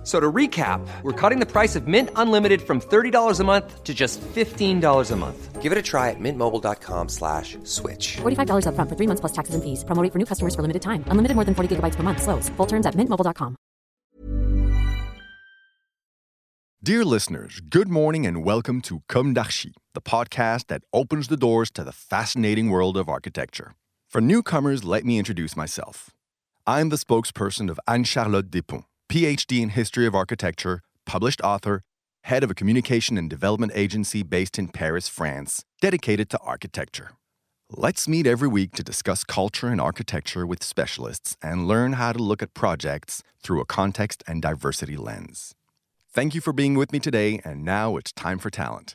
F- So to recap, we're cutting the price of Mint Unlimited from $30 a month to just $15 a month. Give it a try at mintmobile.com slash switch. $45 upfront for three months plus taxes and fees. Promo rate for new customers for limited time. Unlimited more than 40 gigabytes per month. Slows. Full terms at mintmobile.com. Dear listeners, good morning and welcome to Comme d'Archi, the podcast that opens the doors to the fascinating world of architecture. For newcomers, let me introduce myself. I'm the spokesperson of Anne-Charlotte Despont, PhD in History of Architecture, published author, head of a communication and development agency based in Paris, France, dedicated to architecture. Let's meet every week to discuss culture and architecture with specialists and learn how to look at projects through a context and diversity lens. Thank you for being with me today, and now it's time for talent.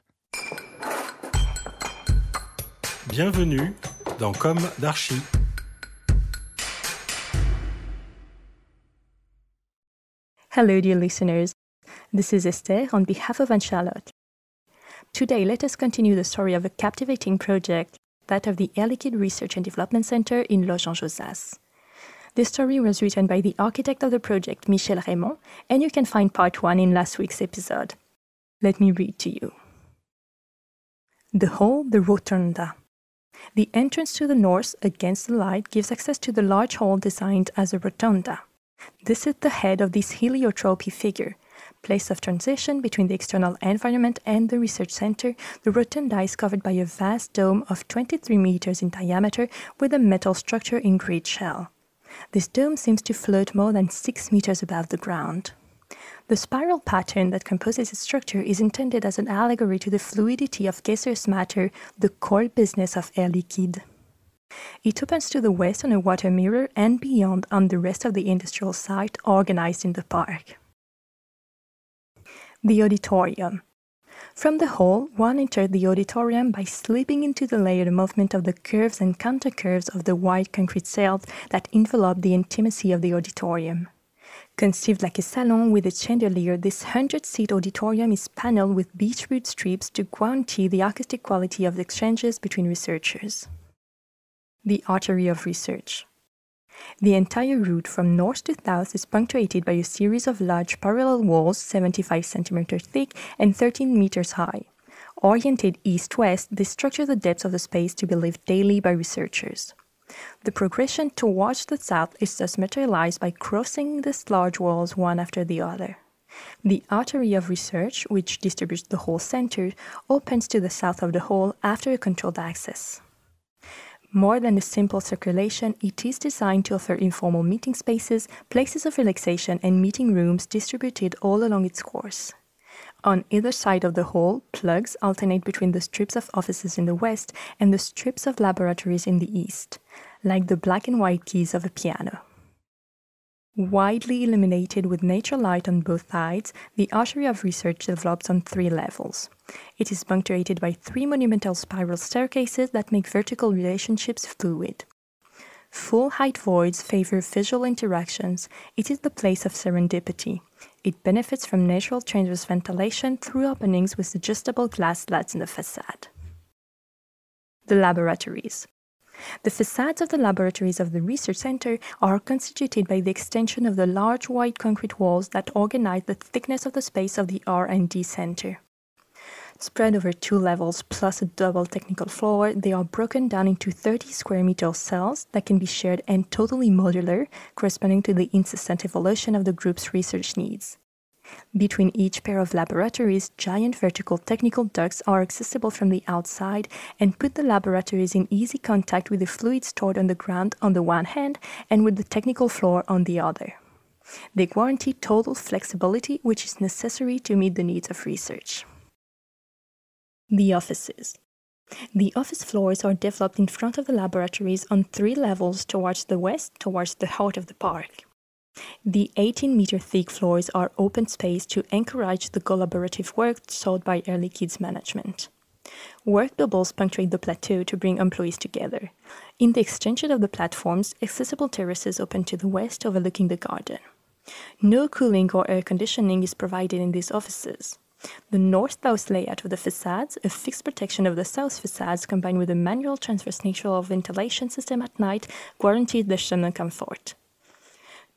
Bienvenue dans Comme d'Archi. Hello, dear listeners. This is Esther on behalf of Anne Charlotte. Today, let us continue the story of a captivating project, that of the Liquide Research and Development Center in Loges-en-Josas. This story was written by the architect of the project, Michel Raymond, and you can find part one in last week's episode. Let me read to you. The hall, the rotunda. The entrance to the north against the light gives access to the large hall designed as a rotunda. This is the head of this heliotropy figure. Place of transition between the external environment and the research center, the rotunda is covered by a vast dome of 23 meters in diameter with a metal structure in grid shell. This dome seems to float more than 6 meters above the ground. The spiral pattern that composes its structure is intended as an allegory to the fluidity of gaseous matter, the core business of Air Liquide. It opens to the west on a water mirror and beyond on the rest of the industrial site organized in the park. The auditorium. From the hall, one entered the auditorium by slipping into the layered movement of the curves and countercurves of the white concrete cells that envelop the intimacy of the auditorium. Conceived like a salon with a chandelier, this 100 seat auditorium is paneled with beechwood strips to guarantee the acoustic quality of the exchanges between researchers. The artery of research. The entire route from north to south is punctuated by a series of large parallel walls 75 centimeters thick and 13 meters high. Oriented east west, they structure the depth of the space to be lived daily by researchers. The progression towards the south is thus materialized by crossing these large walls one after the other. The artery of research, which distributes the whole center, opens to the south of the hall after a controlled access. More than a simple circulation, it is designed to offer informal meeting spaces, places of relaxation, and meeting rooms distributed all along its course. On either side of the hall, plugs alternate between the strips of offices in the west and the strips of laboratories in the east, like the black and white keys of a piano. Widely illuminated with natural light on both sides, the artery of research develops on three levels. It is punctuated by three monumental spiral staircases that make vertical relationships fluid. Full height voids favor visual interactions. It is the place of serendipity. It benefits from natural transverse ventilation through openings with adjustable glass slats in the facade. The laboratories. The facades of the laboratories of the research center are constituted by the extension of the large white concrete walls that organize the thickness of the space of the R&D center. Spread over two levels plus a double technical floor, they are broken down into 30 square meter cells that can be shared and totally modular, corresponding to the incessant evolution of the group's research needs. Between each pair of laboratories, giant vertical technical ducts are accessible from the outside and put the laboratories in easy contact with the fluids stored on the ground on the one hand and with the technical floor on the other. They guarantee total flexibility, which is necessary to meet the needs of research. The offices. The office floors are developed in front of the laboratories on three levels towards the west, towards the heart of the park. The 18 meter thick floors are open space to encourage the collaborative work sought by Air Liquide management. Work doubles punctuate the plateau to bring employees together. In the extension of the platforms, accessible terraces open to the west overlooking the garden. No cooling or air conditioning is provided in these offices. The north-south layout of the facades, a fixed protection of the south facades combined with a manual transverse nature of ventilation system at night guaranteed the thermal comfort.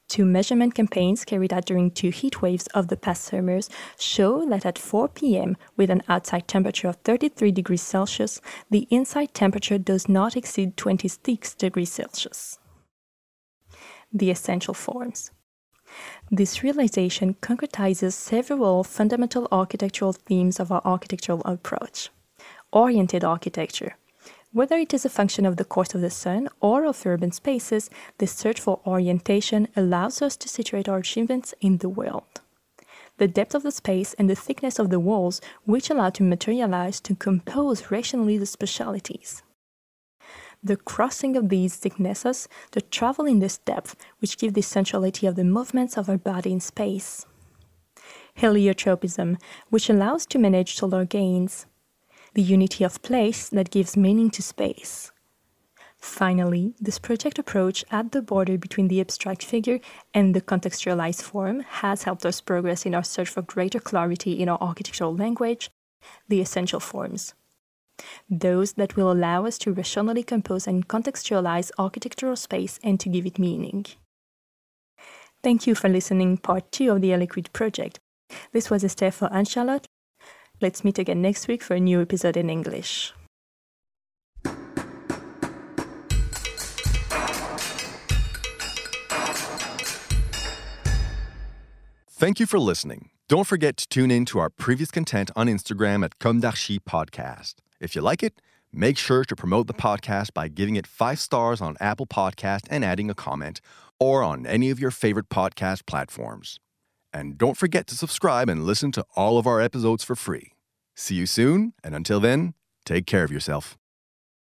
Two measurement campaigns carried out during two heat waves of the past summers show that at 4 p.m., with an outside temperature of 33 degrees Celsius, the inside temperature does not exceed 26 degrees Celsius. The essential forms. This realization concretizes several fundamental architectural themes of our architectural approach. Oriented architecture, whether it is a function of the course of the sun or of urban spaces, this search for orientation allows us to situate our achievements in the world. The depth of the space and the thickness of the walls, which allow to materialize to compose rationally the specialities. The crossing of these thicknesses, the travel in this depth, which give the centrality of the movements of our body in space. Heliotropism, which allows to manage solar gains the unity of place that gives meaning to space. Finally, this project approach at the border between the abstract figure and the contextualized form has helped us progress in our search for greater clarity in our architectural language, the essential forms. Those that will allow us to rationally compose and contextualize architectural space and to give it meaning. Thank you for listening part 2 of the Liquid project. This was Esther for Anne-Charlotte Let's meet again next week for a new episode in English. Thank you for listening. Don't forget to tune in to our previous content on Instagram at Comme Podcast. If you like it, make sure to promote the podcast by giving it five stars on Apple Podcast and adding a comment, or on any of your favorite podcast platforms. And don't forget to subscribe and listen to all of our episodes for free. See you soon, and until then, take care of yourself.